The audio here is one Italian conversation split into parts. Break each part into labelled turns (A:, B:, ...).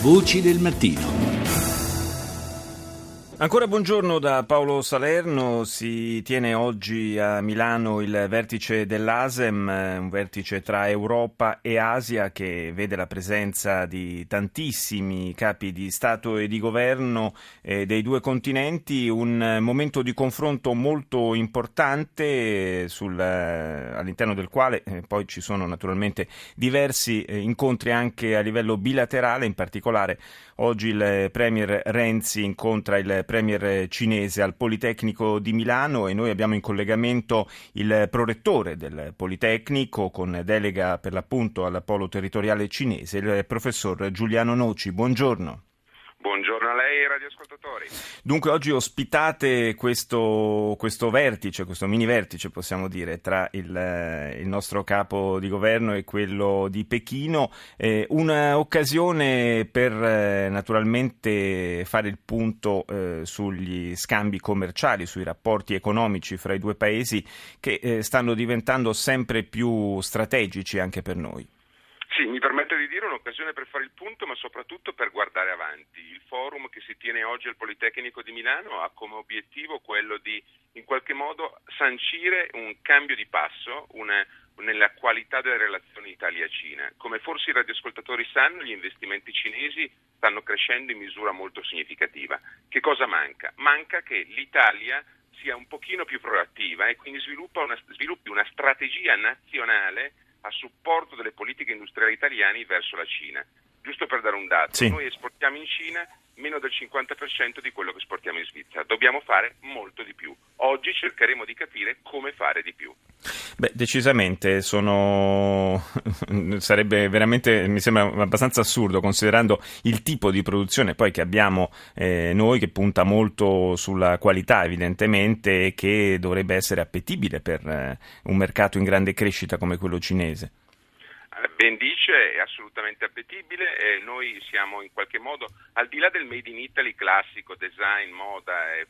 A: Voci del mattino.
B: Ancora buongiorno da Paolo Salerno, si tiene oggi a Milano il vertice dell'ASEM, un vertice tra Europa e Asia che vede la presenza di tantissimi capi di Stato e di governo eh, dei due continenti, un momento di confronto molto importante sul, eh, all'interno del quale eh, poi ci sono naturalmente diversi eh, incontri anche a livello bilaterale, in particolare oggi il Premier Renzi incontra il premier cinese al Politecnico di Milano e noi abbiamo in collegamento il prorettore del Politecnico con delega per l'appunto al polo territoriale cinese, il professor Giuliano Noci. Buongiorno.
C: Lei e radioascoltatori.
B: Dunque oggi ospitate questo, questo, vertice, questo mini vertice possiamo dire, tra il, eh, il nostro capo di governo e quello di Pechino, eh, un'occasione per eh, naturalmente fare il punto eh, sugli scambi commerciali, sui rapporti economici fra i due paesi che eh, stanno diventando sempre più strategici anche per noi.
C: Sì, mi permette di dire un'occasione per fare il punto, ma soprattutto per guardare avanti. Il forum che si tiene oggi al Politecnico di Milano ha come obiettivo quello di in qualche modo sancire un cambio di passo una, nella qualità delle relazioni Italia-Cina. Come forse i radioascoltatori sanno, gli investimenti cinesi stanno crescendo in misura molto significativa. Che cosa manca? Manca che l'Italia sia un pochino più proattiva e quindi una, sviluppi una strategia nazionale a supporto delle politiche industriali italiane verso la Cina. Giusto per dare un dato, sì. noi esportiamo in Cina meno del 50% di quello che esportiamo in Svizzera. Dobbiamo fare molto di più. Oggi cercheremo di capire come fare di più.
B: Beh, decisamente sono... sarebbe veramente, mi sembra abbastanza assurdo considerando il tipo di produzione poi che abbiamo eh, noi che punta molto sulla qualità evidentemente e che dovrebbe essere appetibile per eh, un mercato in grande crescita come quello cinese.
C: Ben dice, è assolutamente appetibile e noi siamo in qualche modo, al di là del Made in Italy classico, design, moda e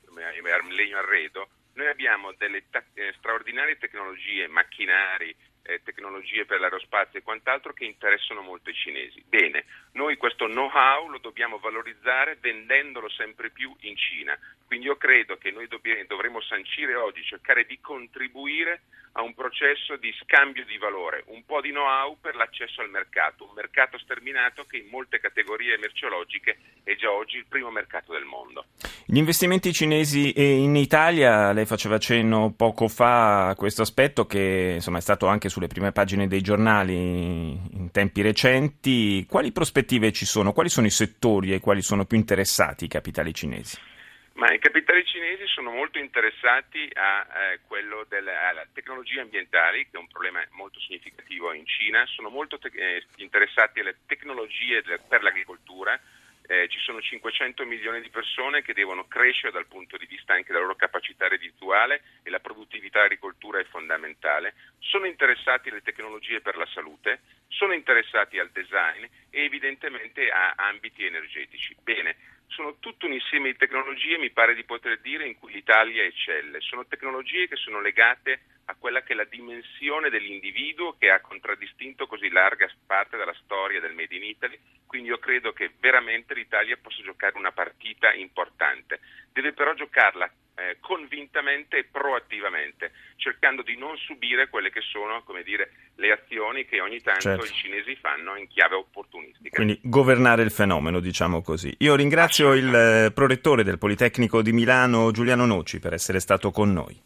C: legno arredo, noi abbiamo delle ta- eh, straordinarie tecnologie, macchinari, eh, tecnologie per l'aerospazio e quant'altro che interessano molto i cinesi. Bene, noi questo know-how lo dobbiamo valorizzare vendendolo sempre più in Cina. Io credo che noi dovremmo sancire oggi, cercare di contribuire a un processo di scambio di valore, un po' di know-how per l'accesso al mercato, un mercato sterminato che in molte categorie merceologiche è già oggi il primo mercato del mondo.
B: Gli investimenti cinesi in Italia, lei faceva cenno poco fa a questo aspetto che insomma, è stato anche sulle prime pagine dei giornali in tempi recenti, quali prospettive ci sono? Quali sono i settori ai quali sono più interessati i capitali cinesi?
C: Ma i capitali cinesi sono molto interessati a eh, quello delle tecnologie ambientali, che è un problema molto significativo in Cina, sono molto te- eh, interessati alle tecnologie de- per l'agricoltura, eh, ci sono 500 milioni di persone che devono crescere dal punto di vista anche della loro capacità reddituale e la produttività dell'agricoltura è fondamentale, sono interessati alle tecnologie per la salute, sono interessati al design e evidentemente a ambiti energetici. Bene, sono tutto un insieme di tecnologie, mi pare di poter dire, in cui l'Italia eccelle. Sono tecnologie che sono legate a quella che è la dimensione dell'individuo che ha contraddistinto così larga parte della storia del Made in Italy, quindi io credo che veramente l'Italia possa giocare una partita importante. Deve però giocarla eh, convintamente e proattivamente, cercando di non subire quelle che sono, come dire, le azioni che ogni tanto certo. i cinesi fanno in chiave opportunistica.
B: Quindi governare il fenomeno, diciamo così. Io ringrazio il prorettore del Politecnico di Milano, Giuliano Noci, per essere stato con noi.